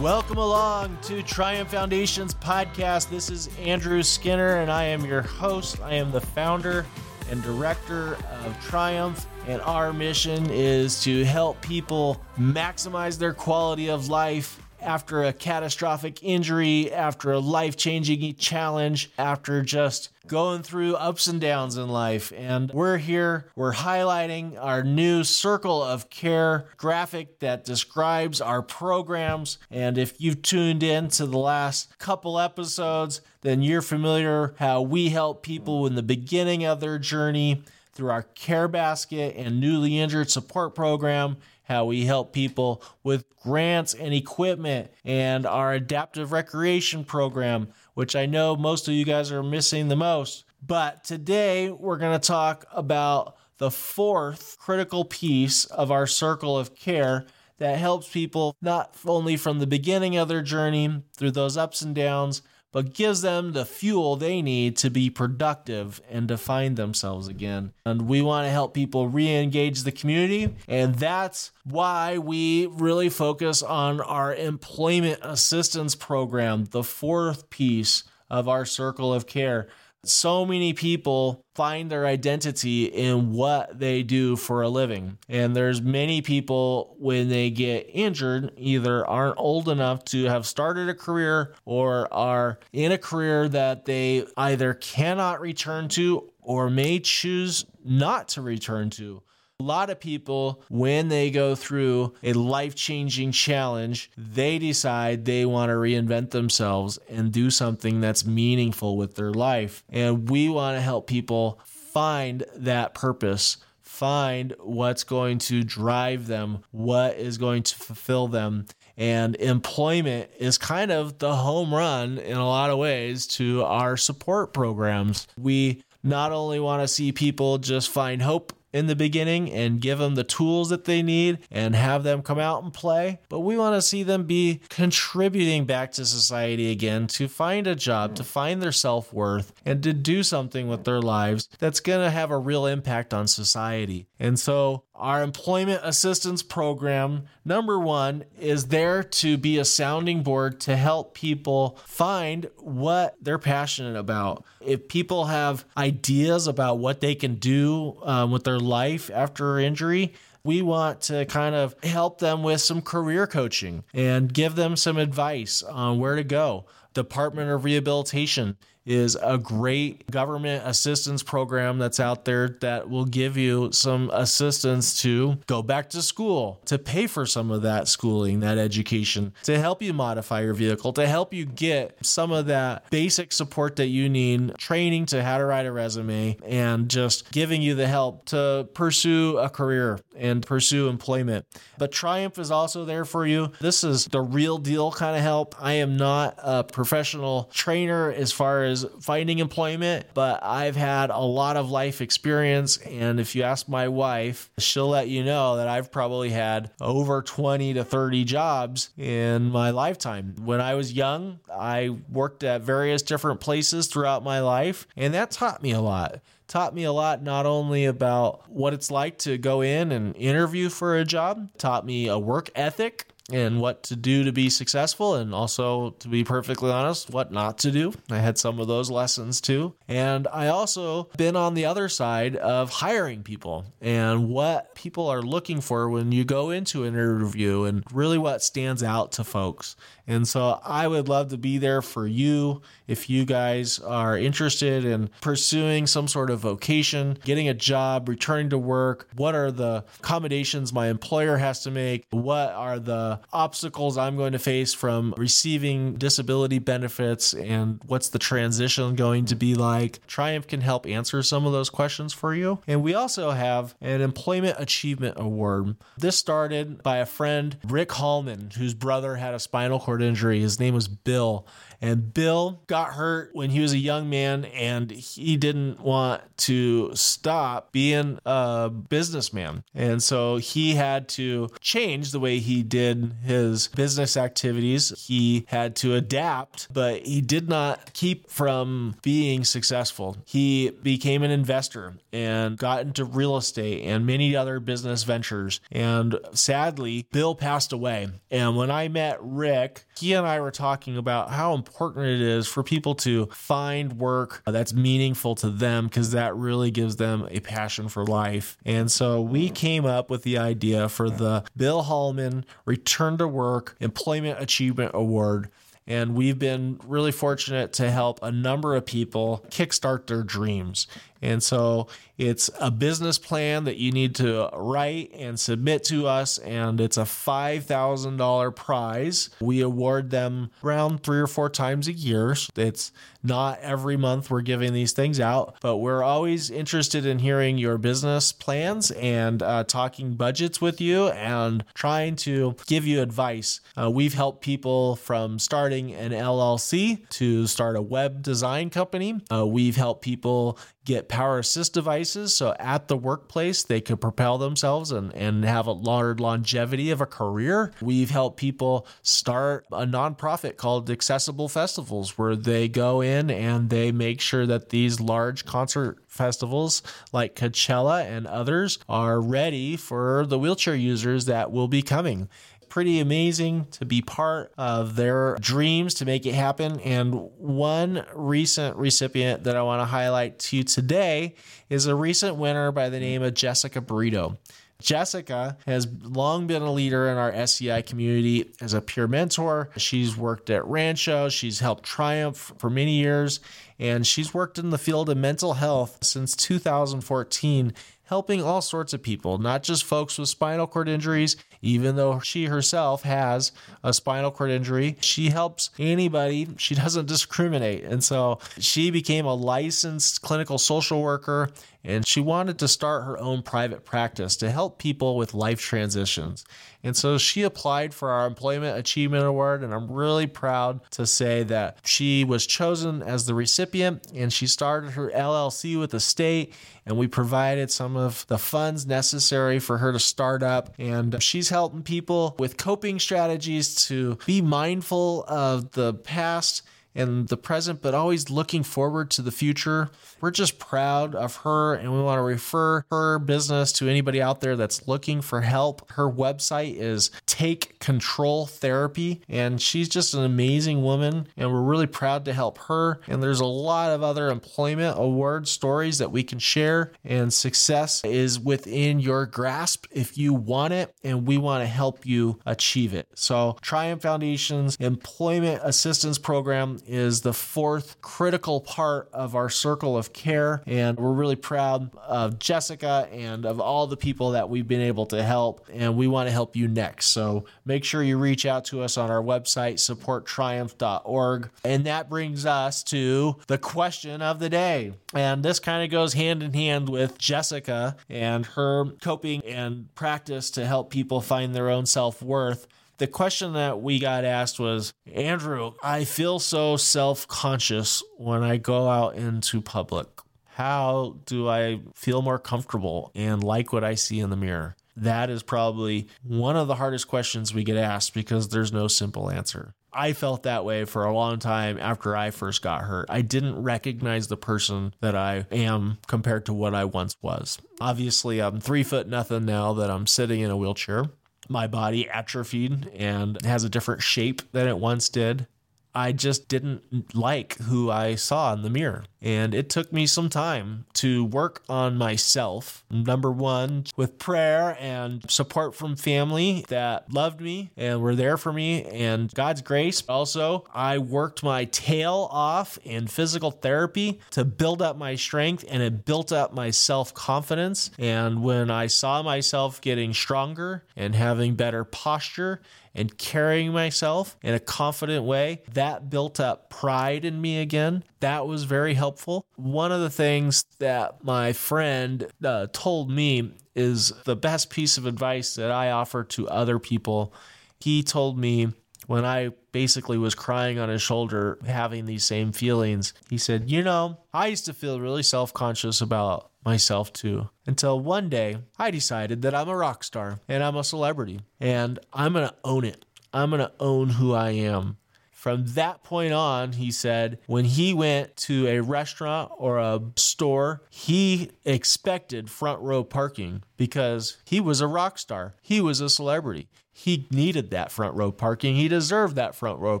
Welcome along to Triumph Foundations podcast. This is Andrew Skinner, and I am your host. I am the founder and director of Triumph, and our mission is to help people maximize their quality of life after a catastrophic injury, after a life changing challenge, after just going through ups and downs in life. And we're here, we're highlighting our new Circle of Care graphic that describes our programs. And if you've tuned in to the last couple episodes, then you're familiar how we help people in the beginning of their journey through our Care Basket and newly injured support program how we help people with grants and equipment and our adaptive recreation program, which I know most of you guys are missing the most. But today we're going to talk about the fourth critical piece of our circle of care that helps people not only from the beginning of their journey through those ups and downs, but gives them the fuel they need to be productive and to find themselves again. And we want to help people re engage the community. And that's why we really focus on our employment assistance program, the fourth piece of our circle of care so many people find their identity in what they do for a living. And there's many people when they get injured either aren't old enough to have started a career or are in a career that they either cannot return to or may choose not to return to. A lot of people, when they go through a life changing challenge, they decide they want to reinvent themselves and do something that's meaningful with their life. And we want to help people find that purpose find what's going to drive them, what is going to fulfill them. And employment is kind of the home run in a lot of ways to our support programs. We not only want to see people just find hope in the beginning and give them the tools that they need and have them come out and play. But we want to see them be contributing back to society again to find a job, to find their self worth, and to do something with their lives that's going to have a real impact on society. And so our employment assistance program, number one, is there to be a sounding board to help people find what they're passionate about. If people have ideas about what they can do um, with their life after injury, we want to kind of help them with some career coaching and give them some advice on where to go. Department of Rehabilitation is a great government assistance program that's out there that will give you some assistance to go back to school, to pay for some of that schooling, that education, to help you modify your vehicle, to help you get some of that basic support that you need, training to how to write a resume, and just giving you the help to pursue a career and pursue employment. But Triumph is also there for you. This is the real deal kind of help. I am not a professional trainer as far as finding employment, but I've had a lot of life experience. And if you ask my wife, she'll let you know that I've probably had over 20 to 30 jobs in my lifetime. When I was young, I worked at various different places throughout my life, and that taught me a lot taught me a lot not only about what it's like to go in and interview for a job, taught me a work ethic and what to do to be successful and also to be perfectly honest what not to do i had some of those lessons too and i also been on the other side of hiring people and what people are looking for when you go into an interview and really what stands out to folks and so I would love to be there for you if you guys are interested in pursuing some sort of vocation, getting a job, returning to work. What are the accommodations my employer has to make? What are the obstacles I'm going to face from receiving disability benefits? And what's the transition going to be like? Triumph can help answer some of those questions for you. And we also have an Employment Achievement Award. This started by a friend, Rick Hallman, whose brother had a spinal cord injury. His name was Bill. And Bill got hurt when he was a young man and he didn't want to stop being a businessman. And so he had to change the way he did his business activities. He had to adapt, but he did not keep from being successful. He became an investor and got into real estate and many other business ventures. And sadly, Bill passed away. And when I met Rick, he and I were talking about how important it is for people to find work that's meaningful to them because that really gives them a passion for life. And so we came up with the idea for the Bill Hallman Return to Work Employment Achievement Award and we've been really fortunate to help a number of people kickstart their dreams. And so it's a business plan that you need to write and submit to us, and it's a $5,000 prize. We award them around three or four times a year. It's not every month we're giving these things out, but we're always interested in hearing your business plans and uh, talking budgets with you and trying to give you advice. Uh, we've helped people from starting an LLC to start a web design company. Uh, we've helped people get power assist devices so at the workplace they could propel themselves and, and have a large longevity of a career. We've helped people start a nonprofit called Accessible Festivals where they go in and they make sure that these large concert festivals like Coachella and others are ready for the wheelchair users that will be coming pretty amazing to be part of their dreams to make it happen. And one recent recipient that I want to highlight to you today is a recent winner by the name of Jessica Burrito. Jessica has long been a leader in our SCI community as a peer mentor. She's worked at Rancho, she's helped Triumph for many years, and she's worked in the field of mental health since 2014 helping all sorts of people, not just folks with spinal cord injuries, even though she herself has a spinal cord injury. She helps anybody, she doesn't discriminate. And so she became a licensed clinical social worker and she wanted to start her own private practice to help people with life transitions. And so she applied for our Employment Achievement Award, and I'm really proud to say that she was chosen as the recipient and she started her LLC with the state. And we provided some of the funds necessary for her to start up. And she's helping people with coping strategies to be mindful of the past and the present, but always looking forward to the future. We're just proud of her and we want to refer her business to anybody out there that's looking for help. Her website is Take Control Therapy, and she's just an amazing woman, and we're really proud to help her. And there's a lot of other employment award stories that we can share, and success is within your grasp if you want it, and we want to help you achieve it. So, Triumph Foundation's Employment Assistance Program is the fourth critical part of our circle of care. And we're really proud of Jessica and of all the people that we've been able to help. And we want to help you next. So make sure you reach out to us on our website, supporttriumph.org. And that brings us to the question of the day. And this kind of goes hand in hand with Jessica and her coping and practice to help people find their own self worth the question that we got asked was Andrew, I feel so self conscious when I go out into public. How do I feel more comfortable and like what I see in the mirror? That is probably one of the hardest questions we get asked because there's no simple answer. I felt that way for a long time after I first got hurt. I didn't recognize the person that I am compared to what I once was. Obviously, I'm three foot nothing now that I'm sitting in a wheelchair my body atrophied and has a different shape than it once did. I just didn't like who I saw in the mirror. And it took me some time to work on myself. Number one, with prayer and support from family that loved me and were there for me, and God's grace. Also, I worked my tail off in physical therapy to build up my strength and it built up my self confidence. And when I saw myself getting stronger and having better posture, and carrying myself in a confident way, that built up pride in me again. That was very helpful. One of the things that my friend uh, told me is the best piece of advice that I offer to other people. He told me, when I basically was crying on his shoulder, having these same feelings. He said, You know, I used to feel really self conscious about myself too. Until one day, I decided that I'm a rock star and I'm a celebrity and I'm going to own it. I'm going to own who I am. From that point on, he said, when he went to a restaurant or a store, he expected front row parking because he was a rock star. He was a celebrity. He needed that front row parking. He deserved that front row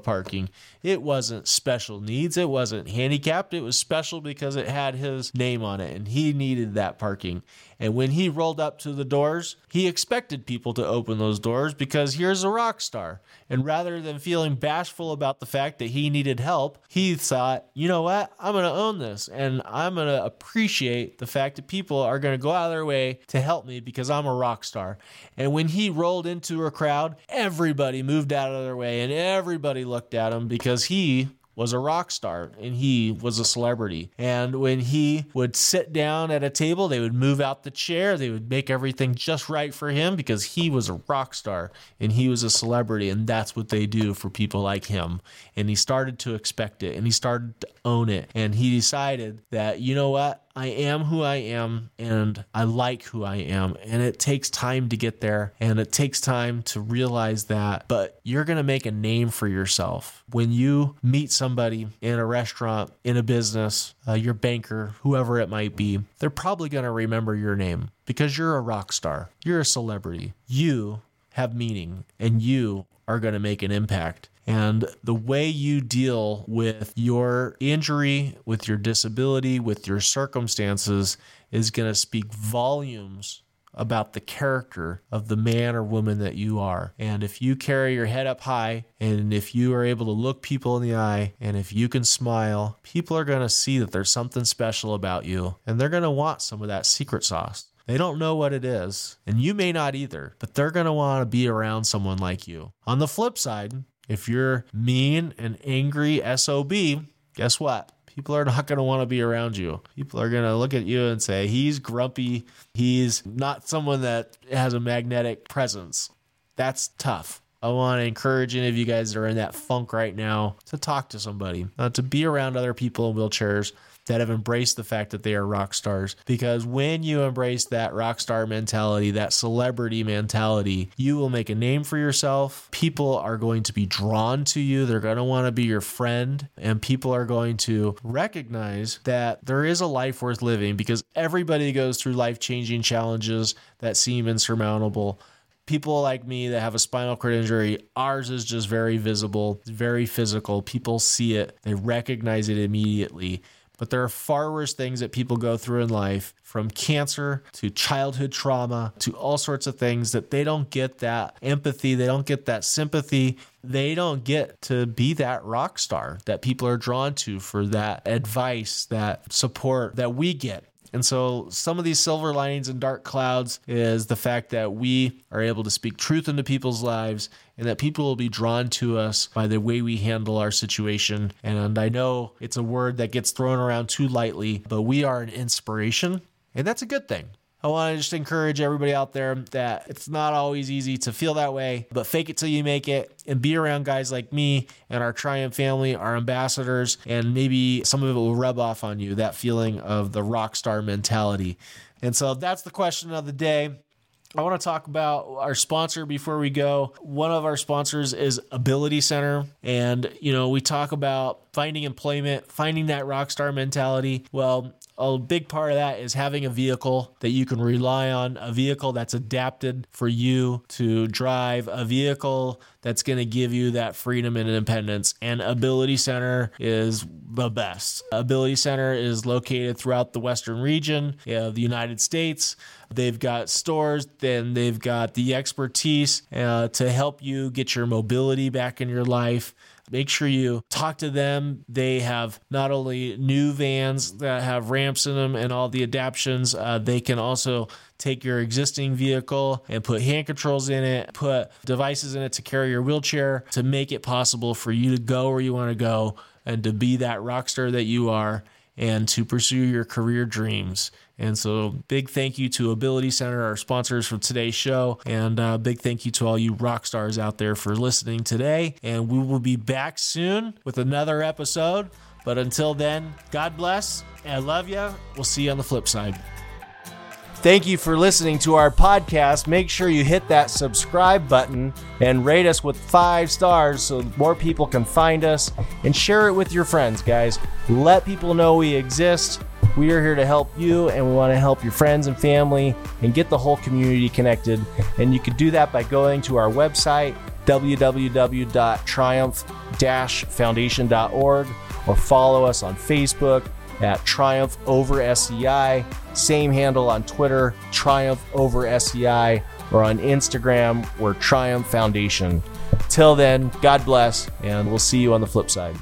parking. It wasn't special needs. It wasn't handicapped. It was special because it had his name on it and he needed that parking. And when he rolled up to the doors, he expected people to open those doors because here's a rock star. And rather than feeling bashful about the fact that he needed help, he thought, you know what? I'm going to own this and I'm going to appreciate the fact that people are going to go out of their way to help me because I'm a rock star. And when he rolled into a crowd, everybody moved out of their way and everybody looked at him because he was a rock star and he was a celebrity. And when he would sit down at a table, they would move out the chair. They would make everything just right for him because he was a rock star and he was a celebrity. And that's what they do for people like him. And he started to expect it and he started to own it. And he decided that, you know what? I am who I am and I like who I am. And it takes time to get there and it takes time to realize that. But you're going to make a name for yourself. When you meet somebody in a restaurant, in a business, uh, your banker, whoever it might be, they're probably going to remember your name because you're a rock star. You're a celebrity. You have meaning and you are going to make an impact. And the way you deal with your injury, with your disability, with your circumstances is going to speak volumes about the character of the man or woman that you are. And if you carry your head up high and if you are able to look people in the eye and if you can smile, people are going to see that there's something special about you and they're going to want some of that secret sauce. They don't know what it is, and you may not either, but they're going to want to be around someone like you. On the flip side, if you're mean and angry SOB, guess what? People are not going to want to be around you. People are going to look at you and say, he's grumpy. He's not someone that has a magnetic presence. That's tough. I want to encourage any of you guys that are in that funk right now to talk to somebody, uh, to be around other people in wheelchairs, that have embraced the fact that they are rock stars. Because when you embrace that rock star mentality, that celebrity mentality, you will make a name for yourself. People are going to be drawn to you. They're going to want to be your friend. And people are going to recognize that there is a life worth living because everybody goes through life changing challenges that seem insurmountable people like me that have a spinal cord injury, ours is just very visible, very physical. People see it, they recognize it immediately. But there are far worse things that people go through in life from cancer to childhood trauma to all sorts of things that they don't get that empathy, they don't get that sympathy, they don't get to be that rock star that people are drawn to for that advice, that support that we get. And so, some of these silver linings and dark clouds is the fact that we are able to speak truth into people's lives and that people will be drawn to us by the way we handle our situation. And I know it's a word that gets thrown around too lightly, but we are an inspiration, and that's a good thing. I want to just encourage everybody out there that it's not always easy to feel that way, but fake it till you make it and be around guys like me and our Triumph family, our ambassadors, and maybe some of it will rub off on you that feeling of the rock star mentality. And so that's the question of the day. I want to talk about our sponsor before we go. One of our sponsors is Ability Center. And, you know, we talk about finding employment, finding that rock star mentality. Well, a big part of that is having a vehicle that you can rely on, a vehicle that's adapted for you to drive, a vehicle that's going to give you that freedom and independence. And Ability Center is the best. Ability Center is located throughout the Western region of the United States. They've got stores, then they've got the expertise uh, to help you get your mobility back in your life. Make sure you talk to them. They have not only new vans that have ramps in them and all the adaptions, uh, they can also take your existing vehicle and put hand controls in it, put devices in it to carry your wheelchair to make it possible for you to go where you want to go and to be that rock star that you are and to pursue your career dreams. And so, big thank you to Ability Center, our sponsors for today's show. And uh, big thank you to all you rock stars out there for listening today. And we will be back soon with another episode. But until then, God bless. And love you. We'll see you on the flip side. Thank you for listening to our podcast. Make sure you hit that subscribe button and rate us with five stars so more people can find us and share it with your friends, guys. Let people know we exist. We are here to help you and we want to help your friends and family and get the whole community connected. And you can do that by going to our website, www.triumph-foundation.org, or follow us on Facebook at Triumph Over SCI. Same handle on Twitter, Triumph Over SCI, or on Instagram, we're Triumph Foundation. Till then, God bless, and we'll see you on the flip side.